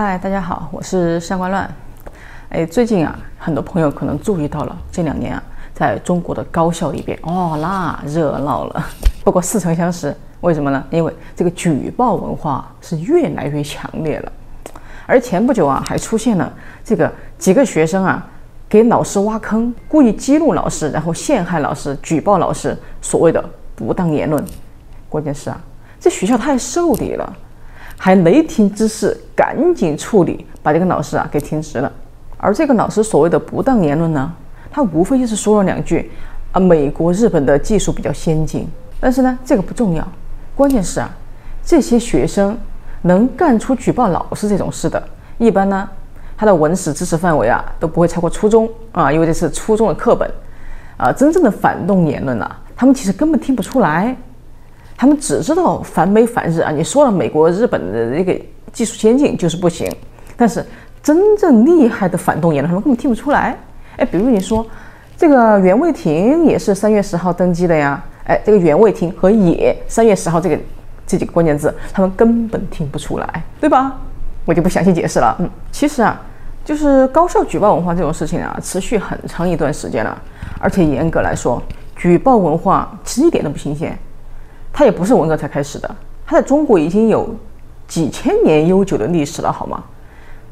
嗨，大家好，我是上官乱。哎，最近啊，很多朋友可能注意到了，这两年啊，在中国的高校里边，哦，那热闹了。不过似曾相识，为什么呢？因为这个举报文化是越来越强烈了。而前不久啊，还出现了这个几个学生啊，给老师挖坑，故意激怒老师，然后陷害老师，举报老师所谓的不当言论。关键是啊，这学校太受理了。还雷霆之势，赶紧处理，把这个老师啊给停职了。而这个老师所谓的不当言论呢，他无非就是说了两句啊，美国、日本的技术比较先进。但是呢，这个不重要，关键是啊，这些学生能干出举报老师这种事的，一般呢，他的文史知识范围啊都不会超过初中啊，因为这是初中的课本啊。真正的反动言论啊，他们其实根本听不出来。他们只知道反美反日啊！你说了美国、日本的这个技术先进就是不行，但是真正厉害的反动言论，他们根本听不出来。哎，比如你说这个袁卫廷也是三月十号登基的呀，哎，这个袁卫廷和也三月十号这个这几个关键字，他们根本听不出来，对吧？我就不详细解释了。嗯，其实啊，就是高校举报文化这种事情啊，持续很长一段时间了，而且严格来说，举报文化其实一点都不新鲜。它也不是文革才开始的，它在中国已经有几千年悠久的历史了，好吗？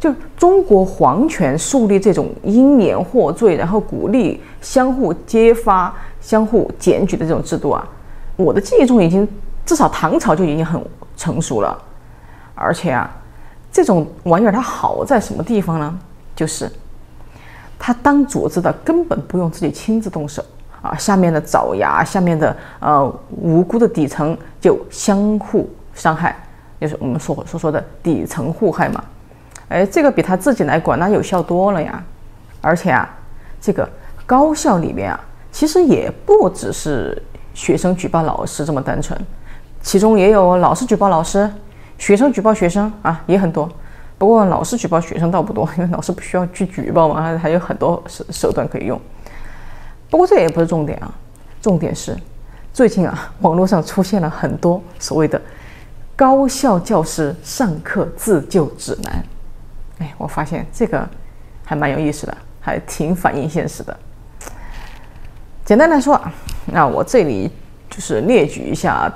就中国皇权树立这种因言获罪，然后鼓励相互揭发、相互检举的这种制度啊，我的记忆中已经至少唐朝就已经很成熟了。而且啊，这种玩意儿它好在什么地方呢？就是它当组织的根本不用自己亲自动手。啊，下面的爪牙，下面的呃无辜的底层就相互伤害，就是我们所所说的底层互害嘛。哎，这个比他自己来管那有效多了呀。而且啊，这个高校里面啊，其实也不只是学生举报老师这么单纯，其中也有老师举报老师，学生举报学生啊，也很多。不过老师举报学生倒不多，因为老师不需要去举报嘛，还有很多手手段可以用。不过这也不是重点啊，重点是最近啊，网络上出现了很多所谓的高校教师上课自救指南。哎，我发现这个还蛮有意思的，还挺反映现实的。简单来说啊，那我这里就是列举一下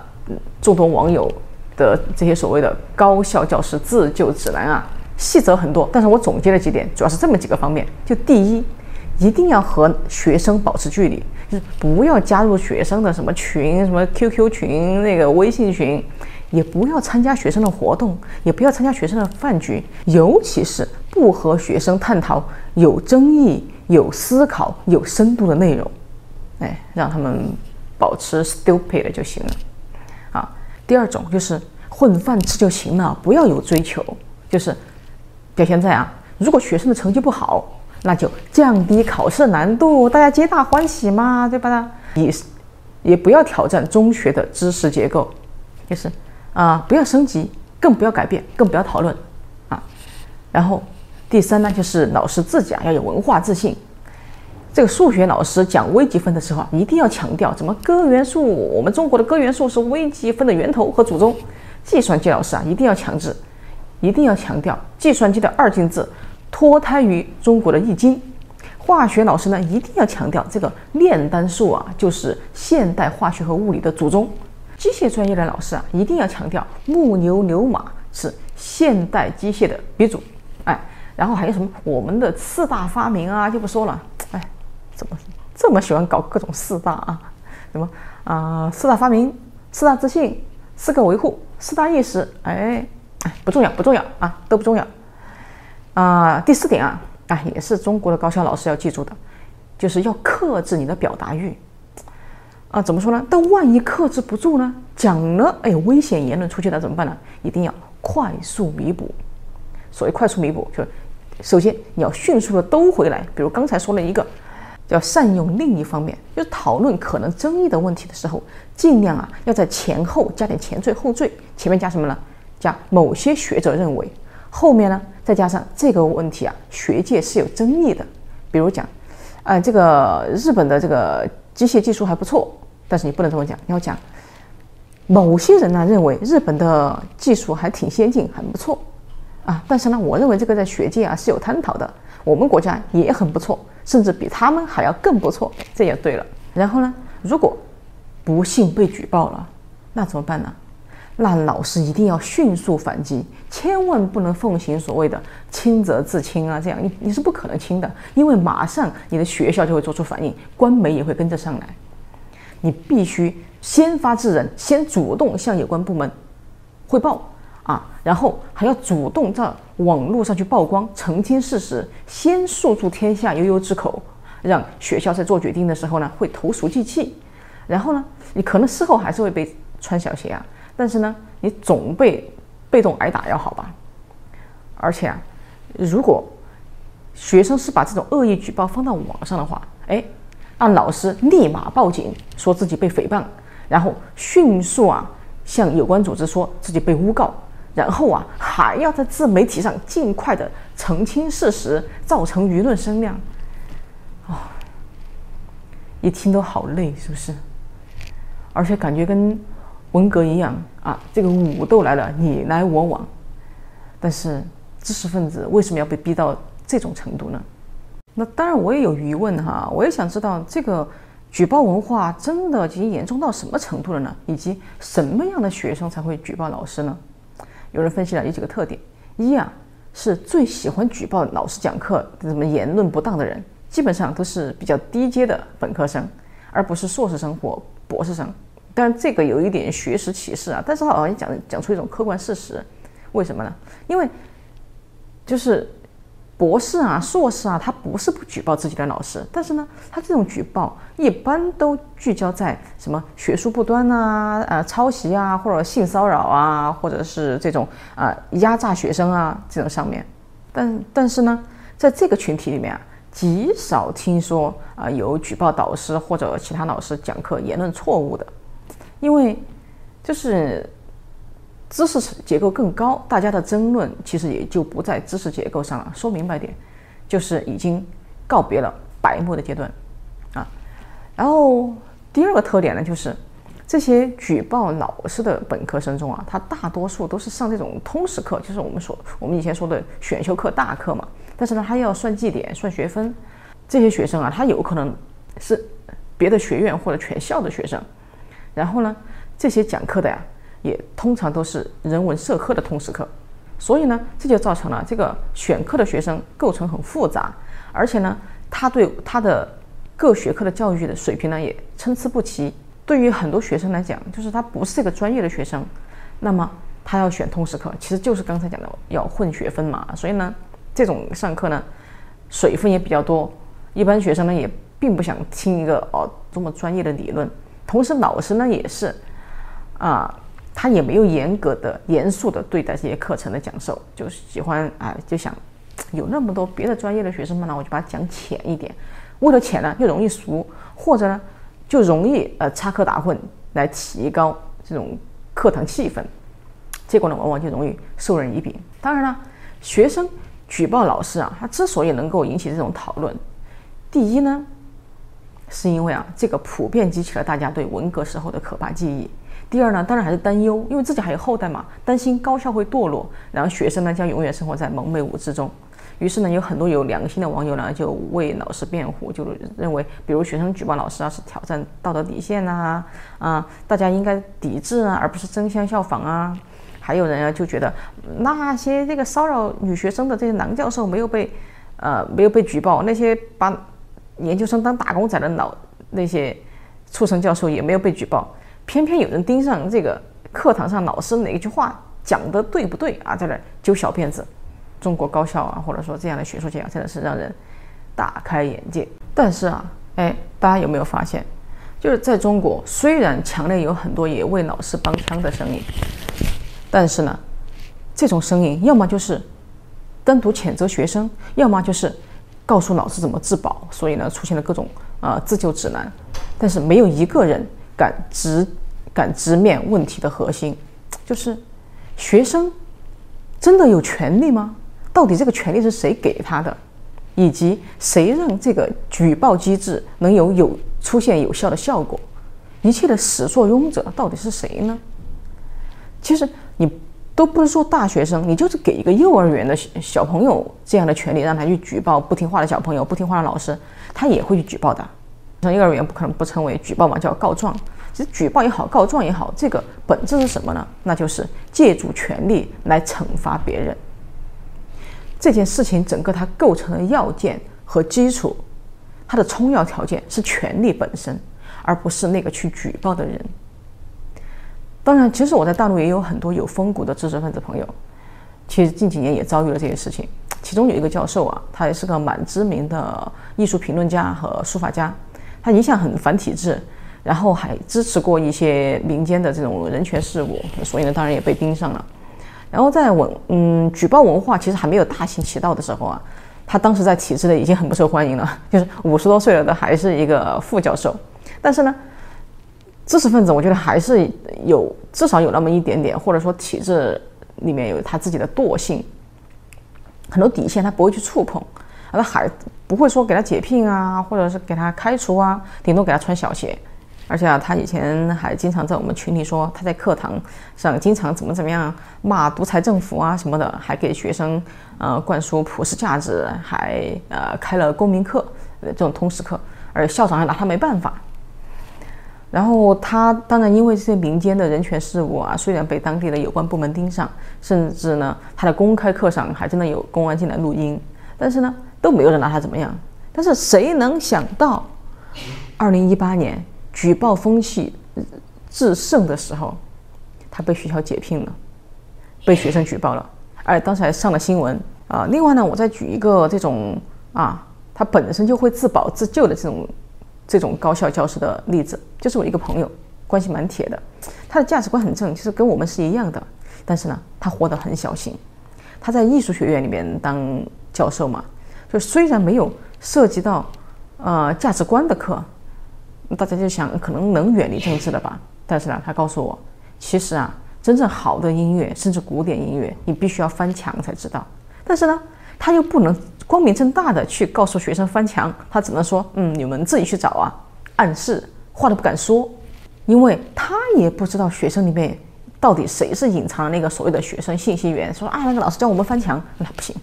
众多网友的这些所谓的高校教师自救指南啊，细则很多，但是我总结了几点，主要是这么几个方面。就第一。一定要和学生保持距离，就是不要加入学生的什么群，什么 QQ 群、那个微信群，也不要参加学生的活动，也不要参加学生的饭局，尤其是不和学生探讨有争议、有思考、有深度的内容，哎，让他们保持 stupid 就行了。啊，第二种就是混饭吃就行了，不要有追求，就是表现在啊，如果学生的成绩不好。那就降低考试难度，大家皆大欢喜嘛，对吧？也是也不要挑战中学的知识结构，就是啊，不要升级，更不要改变，更不要讨论啊。然后第三呢，就是老师自己啊要有文化自信。这个数学老师讲微积分的时候啊，一定要强调怎么各元素，我们中国的各元素是微积分的源头和祖宗。计算机老师啊，一定要强制，一定要强调计算机的二进制。脱胎于中国的易经，化学老师呢一定要强调这个炼丹术啊，就是现代化学和物理的祖宗。机械专业的老师啊，一定要强调木牛流马是现代机械的鼻祖。哎，然后还有什么我们的四大发明啊，就不说了。哎，怎么这么喜欢搞各种四大啊？什么啊、四大发明、四大自信、四个维护、四大意识？哎哎，不重要，不重要啊，都不重要。啊、第四点啊，啊，也是中国的高校老师要记住的，就是要克制你的表达欲。啊，怎么说呢？但万一克制不住呢？讲了，哎，危险言论出去了怎么办呢？一定要快速弥补。所谓快速弥补，就首先你要迅速的兜回来。比如刚才说了一个，要善用另一方面，就是讨论可能争议的问题的时候，尽量啊要在前后加点前缀后缀。前面加什么呢？加某些学者认为。后面呢，再加上这个问题啊，学界是有争议的。比如讲，呃，这个日本的这个机械技术还不错，但是你不能这么讲，你要讲某些人呢认为日本的技术还挺先进，很不错，啊。但是呢，我认为这个在学界啊是有探讨的，我们国家也很不错，甚至比他们还要更不错。这也对了。然后呢，如果不幸被举报了，那怎么办呢？那老师一定要迅速反击，千万不能奉行所谓的“轻则自清”啊，这样你你是不可能轻的，因为马上你的学校就会做出反应，官媒也会跟着上来。你必须先发制人，先主动向有关部门汇报啊，然后还要主动在网络上去曝光，澄清事实，先诉诸天下悠悠之口，让学校在做决定的时候呢会投鼠忌器。然后呢，你可能事后还是会被穿小鞋啊。但是呢，你总被被动挨打要好吧？而且啊，如果学生是把这种恶意举报放到网上的话，哎，让老师立马报警，说自己被诽谤，然后迅速啊向有关组织说自己被诬告，然后啊还要在自媒体上尽快的澄清事实，造成舆论声量。哦，一听都好累，是不是？而且感觉跟。文革一样啊，这个武斗来了，你来我往。但是知识分子为什么要被逼到这种程度呢？那当然我也有疑问哈，我也想知道这个举报文化真的已经严重到什么程度了呢？以及什么样的学生才会举报老师呢？有人分析了有几个特点：一啊，是最喜欢举报老师讲课什么言论不当的人，基本上都是比较低阶的本科生，而不是硕士生或博士生。但这个有一点学识歧视啊，但是他好像讲讲出一种客观事实，为什么呢？因为就是博士啊、硕士啊，他不是不举报自己的老师，但是呢，他这种举报一般都聚焦在什么学术不端啊、呃抄袭啊，或者性骚扰啊，或者是这种啊、呃、压榨学生啊这种上面。但但是呢，在这个群体里面啊，极少听说啊、有举报导师或者其他老师讲课言论错误的。因为就是知识结构更高，大家的争论其实也就不在知识结构上了。说明白点，就是已经告别了白目的阶段啊。然后第二个特点呢，就是这些举报老师的本科生中啊，他大多数都是上这种通识课，就是我们说我们以前说的选修课大课嘛。但是呢，他要算绩点、算学分，这些学生啊，他有可能是别的学院或者全校的学生。然后呢，这些讲课的呀，也通常都是人文社科的通识课，所以呢，这就造成了这个选课的学生构成很复杂，而且呢，他对他的各学科的教育的水平呢也参差不齐。对于很多学生来讲，就是他不是这个专业的学生，那么他要选通识课，其实就是刚才讲的要混学分嘛。所以呢，这种上课呢，水分也比较多，一般学生呢也并不想听一个哦这么专业的理论。同时，老师呢也是，啊，他也没有严格的、严肃的对待这些课程的讲授，就是喜欢啊，就想有那么多别的专业的学生们呢，我就把它讲浅一点，为了浅呢又容易熟，或者呢就容易呃插科打诨来提高这种课堂气氛，结果呢往往就容易授人以柄。当然了，学生举报老师啊，他之所以能够引起这种讨论，第一呢。是因为啊，这个普遍激起了大家对文革时候的可怕记忆。第二呢，当然还是担忧，因为自己还有后代嘛，担心高校会堕落，然后学生呢将永远生活在蒙昧无知中。于是呢，有很多有良心的网友呢就为老师辩护，就认为，比如学生举报老师啊是挑战道德底线呐，啊，大家应该抵制啊，而不是争相效仿啊。还有人啊就觉得那些这个骚扰女学生的这些男教授没有被，呃，没有被举报，那些把。研究生当打工仔的老那些畜生教授也没有被举报，偏偏有人盯上这个课堂上老师哪一句话讲的对不对啊，在那揪小辫子。中国高校啊，或者说这样的学术界啊，真的是让人大开眼界。但是啊，哎，大家有没有发现，就是在中国，虽然强烈有很多也为老师帮腔的声音，但是呢，这种声音要么就是单独谴责学生，要么就是。告诉老师怎么自保，所以呢，出现了各种啊、呃、自救指南，但是没有一个人敢直敢直面问题的核心，就是学生真的有权利吗？到底这个权利是谁给他的？以及谁让这个举报机制能有有出现有效的效果？一切的始作俑者到底是谁呢？其实你。都不是说大学生，你就是给一个幼儿园的小朋友这样的权利，让他去举报不听话的小朋友、不听话的老师，他也会去举报的。像幼儿园不可能不称为举报嘛，叫告状。其实举报也好，告状也好，这个本质是什么呢？那就是借助权力来惩罚别人。这件事情整个它构成的要件和基础，它的充要条件是权力本身，而不是那个去举报的人。当然，其实我在大陆也有很多有风骨的知识分子朋友，其实近几年也遭遇了这些事情。其中有一个教授啊，他也是个蛮知名的艺术评论家和书法家，他一向很反体制，然后还支持过一些民间的这种人权事务，所以呢，当然也被盯上了。然后在文嗯举报文化其实还没有大行其道的时候啊，他当时在体制内已经很不受欢迎了，就是五十多岁了的还是一个副教授，但是呢。知识分子，我觉得还是有至少有那么一点点，或者说体制里面有他自己的惰性，很多底线他不会去触碰，他还不会说给他解聘啊，或者是给他开除啊，顶多给他穿小鞋。而且啊，他以前还经常在我们群里说他在课堂上经常怎么怎么样骂独裁政府啊什么的，还给学生呃灌输普世价值，还呃开了公民课这种通识课，而校长还拿他没办法。然后他当然因为这些民间的人权事务啊，虽然被当地的有关部门盯上，甚至呢他的公开课上还真的有公安进来录音，但是呢都没有人拿他怎么样。但是谁能想到，二零一八年举报风气至盛的时候，他被学校解聘了，被学生举报了，而当时还上了新闻啊。另外呢，我再举一个这种啊，他本身就会自保自救的这种。这种高校教师的例子，就是我一个朋友，关系蛮铁的，他的价值观很正，其实跟我们是一样的，但是呢，他活得很小心。他在艺术学院里面当教授嘛，就虽然没有涉及到呃价值观的课，大家就想可能能远离政治了吧？但是呢，他告诉我，其实啊，真正好的音乐，甚至古典音乐，你必须要翻墙才知道。但是呢，他又不能。光明正大的去告诉学生翻墙，他只能说：“嗯，你们自己去找啊。”暗示话都不敢说，因为他也不知道学生里面到底谁是隐藏的那个所谓的学生信息源。说啊，那个老师教我们翻墙，那不行。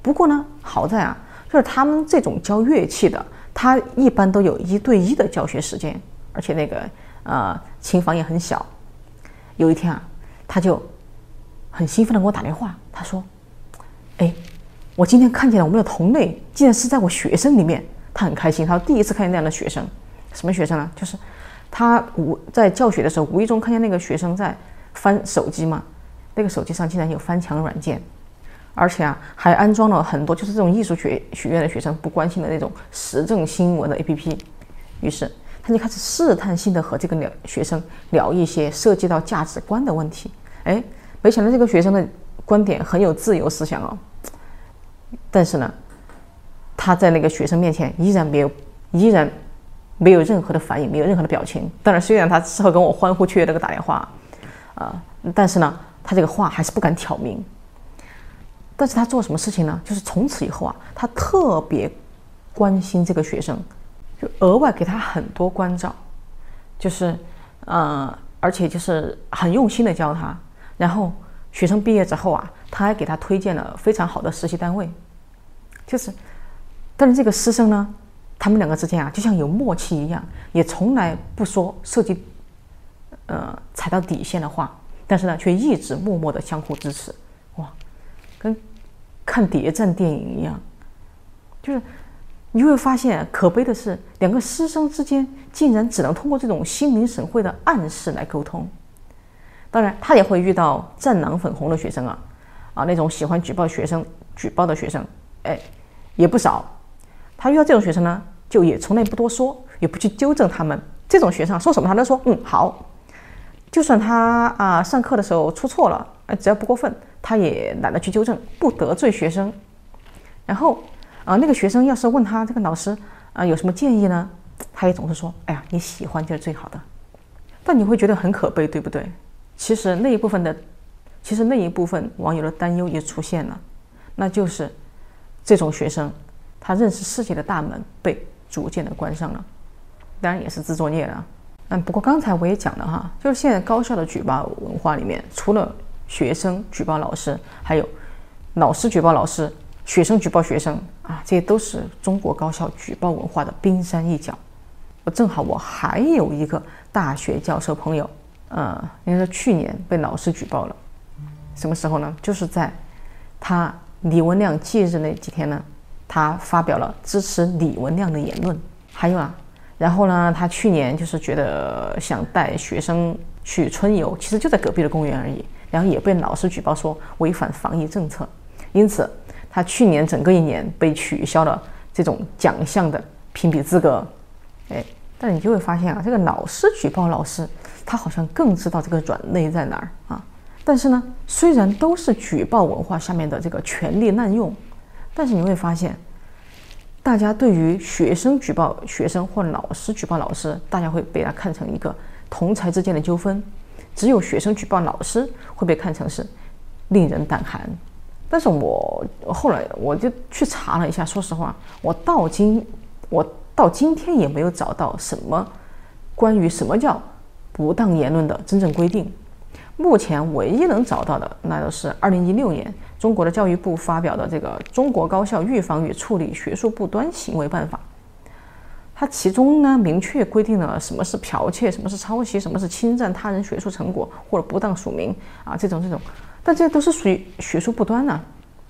不过呢，好在啊，就是他们这种教乐器的，他一般都有一对一的教学时间，而且那个呃琴房也很小。有一天啊，他就很兴奋的给我打电话，他说：“。”我今天看见了我们的同类，竟然是在我学生里面，他很开心。他说第一次看见那样的学生，什么学生呢？就是他无在教学的时候，无意中看见那个学生在翻手机嘛，那个手机上竟然有翻墙软件，而且啊还安装了很多就是这种艺术学学院的学生不关心的那种时政新闻的 APP。于是他就开始试探性的和这个聊学生聊一些涉及到价值观的问题。哎，没想到这个学生的观点很有自由思想哦。但是呢，他在那个学生面前依然没有，依然没有任何的反应，没有任何的表情。当然，虽然他事后跟我欢呼雀跃的打电话，啊、呃，但是呢，他这个话还是不敢挑明。但是他做什么事情呢？就是从此以后啊，他特别关心这个学生，就额外给他很多关照，就是，呃，而且就是很用心的教他，然后。学生毕业之后啊，他还给他推荐了非常好的实习单位，就是，但是这个师生呢，他们两个之间啊，就像有默契一样，也从来不说涉及，呃，踩到底线的话，但是呢，却一直默默的相互支持，哇，跟看谍战电影一样，就是你会发现，可悲的是，两个师生之间竟然只能通过这种心领神会的暗示来沟通。当然，他也会遇到战狼粉红的学生啊，啊，那种喜欢举报学生、举报的学生，哎，也不少。他遇到这种学生呢，就也从来不多说，也不去纠正他们。这种学生说什么他都说嗯好，就算他啊上课的时候出错了，哎，只要不过分，他也懒得去纠正，不得罪学生。然后啊，那个学生要是问他这个老师啊有什么建议呢，他也总是说哎呀你喜欢就是最好的。但你会觉得很可悲，对不对？其实那一部分的，其实那一部分网友的担忧也出现了，那就是这种学生，他认识世界的大门被逐渐的关上了，当然也是自作孽了。嗯，不过刚才我也讲了哈，就是现在高校的举报文化里面，除了学生举报老师，还有老师举报老师，学生举报学生啊，这些都是中国高校举报文化的冰山一角。我正好我还有一个大学教授朋友，呃，应该是去年被老师举报了，什么时候呢？就是在他李文亮忌日那几天呢，他发表了支持李文亮的言论。还有啊，然后呢，他去年就是觉得想带学生去春游，其实就在隔壁的公园而已，然后也被老师举报说违反防疫政策，因此他去年整个一年被取消了这种奖项的评比资格。哎，但你就会发现啊，这个老师举报老师，他好像更知道这个软肋在哪儿啊。但是呢，虽然都是举报文化下面的这个权力滥用，但是你会发现。大家对于学生举报学生或老师举报老师，大家会被他看成一个同才之间的纠纷；只有学生举报老师会被看成是令人胆寒。但是我后来我就去查了一下，说实话，我到今我到今天也没有找到什么关于什么叫不当言论的真正规定。目前唯一能找到的，那就是二零一六年。中国的教育部发表的这个《中国高校预防与处理学术不端行为办法》，它其中呢明确规定了什么是剽窃，什么是抄袭，什么是侵占他人学术成果或者不当署名啊，这种这种，但这都是属于学术不端呢。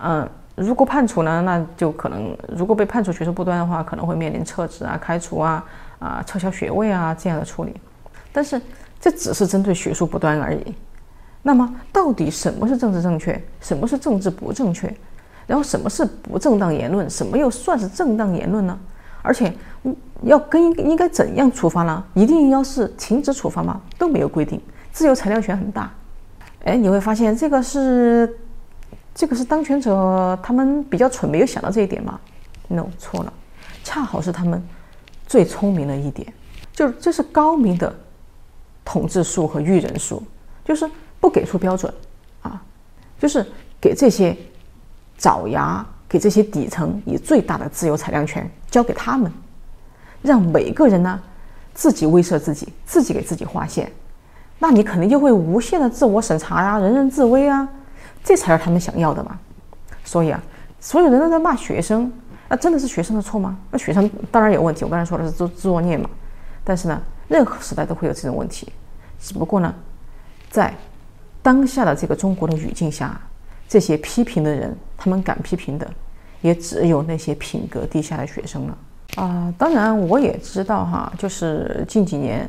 嗯，如果判处呢，那就可能如果被判处学术不端的话，可能会面临撤职啊、开除啊、啊撤销学位啊这样的处理。但是这只是针对学术不端而已。那么，到底什么是政治正确，什么是政治不正确？然后，什么是不正当言论？什么又算是正当言论呢？而且，要跟应该怎样处罚呢？一定要是停止处罚吗？都没有规定，自由裁量权很大。哎，你会发现这个是这个是当权者他们比较蠢，没有想到这一点吗？No，错了，恰好是他们最聪明的一点，就是这是高明的统治术和育人术，就是。不给出标准，啊，就是给这些爪牙，给这些底层以最大的自由裁量权，交给他们，让每个人呢自己威慑自己，自己给自己划线，那你肯定就会无限的自我审查呀，人人自危啊，这才是他们想要的嘛。所以啊，所有人都在骂学生，那真的是学生的错吗？那学生当然有问题，我刚才说的是做作孽嘛。但是呢，任何时代都会有这种问题，只不过呢，在当下的这个中国的语境下，这些批评的人，他们敢批评的，也只有那些品格低下的学生了啊、当然，我也知道哈，就是近几年，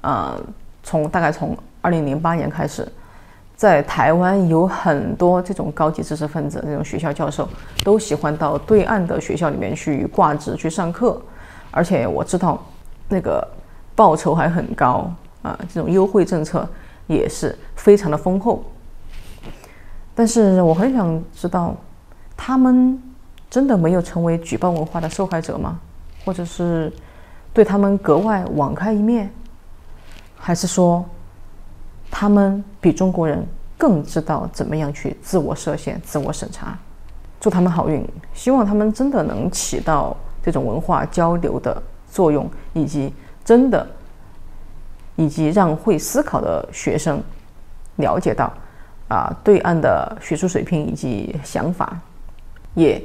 呃，从大概从二零零八年开始，在台湾有很多这种高级知识分子，这种学校教授都喜欢到对岸的学校里面去挂职去上课，而且我知道那个报酬还很高啊、这种优惠政策。也是非常的丰厚，但是我很想知道，他们真的没有成为举报文化的受害者吗？或者是对他们格外网开一面，还是说他们比中国人更知道怎么样去自我设限、自我审查？祝他们好运，希望他们真的能起到这种文化交流的作用，以及真的。以及让会思考的学生了解到，啊，对岸的学术水平以及想法，也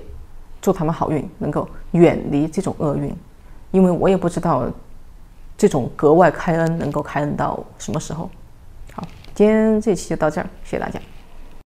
祝他们好运，能够远离这种厄运。因为我也不知道这种格外开恩能够开恩到什么时候。好，今天这期就到这儿，谢谢大家。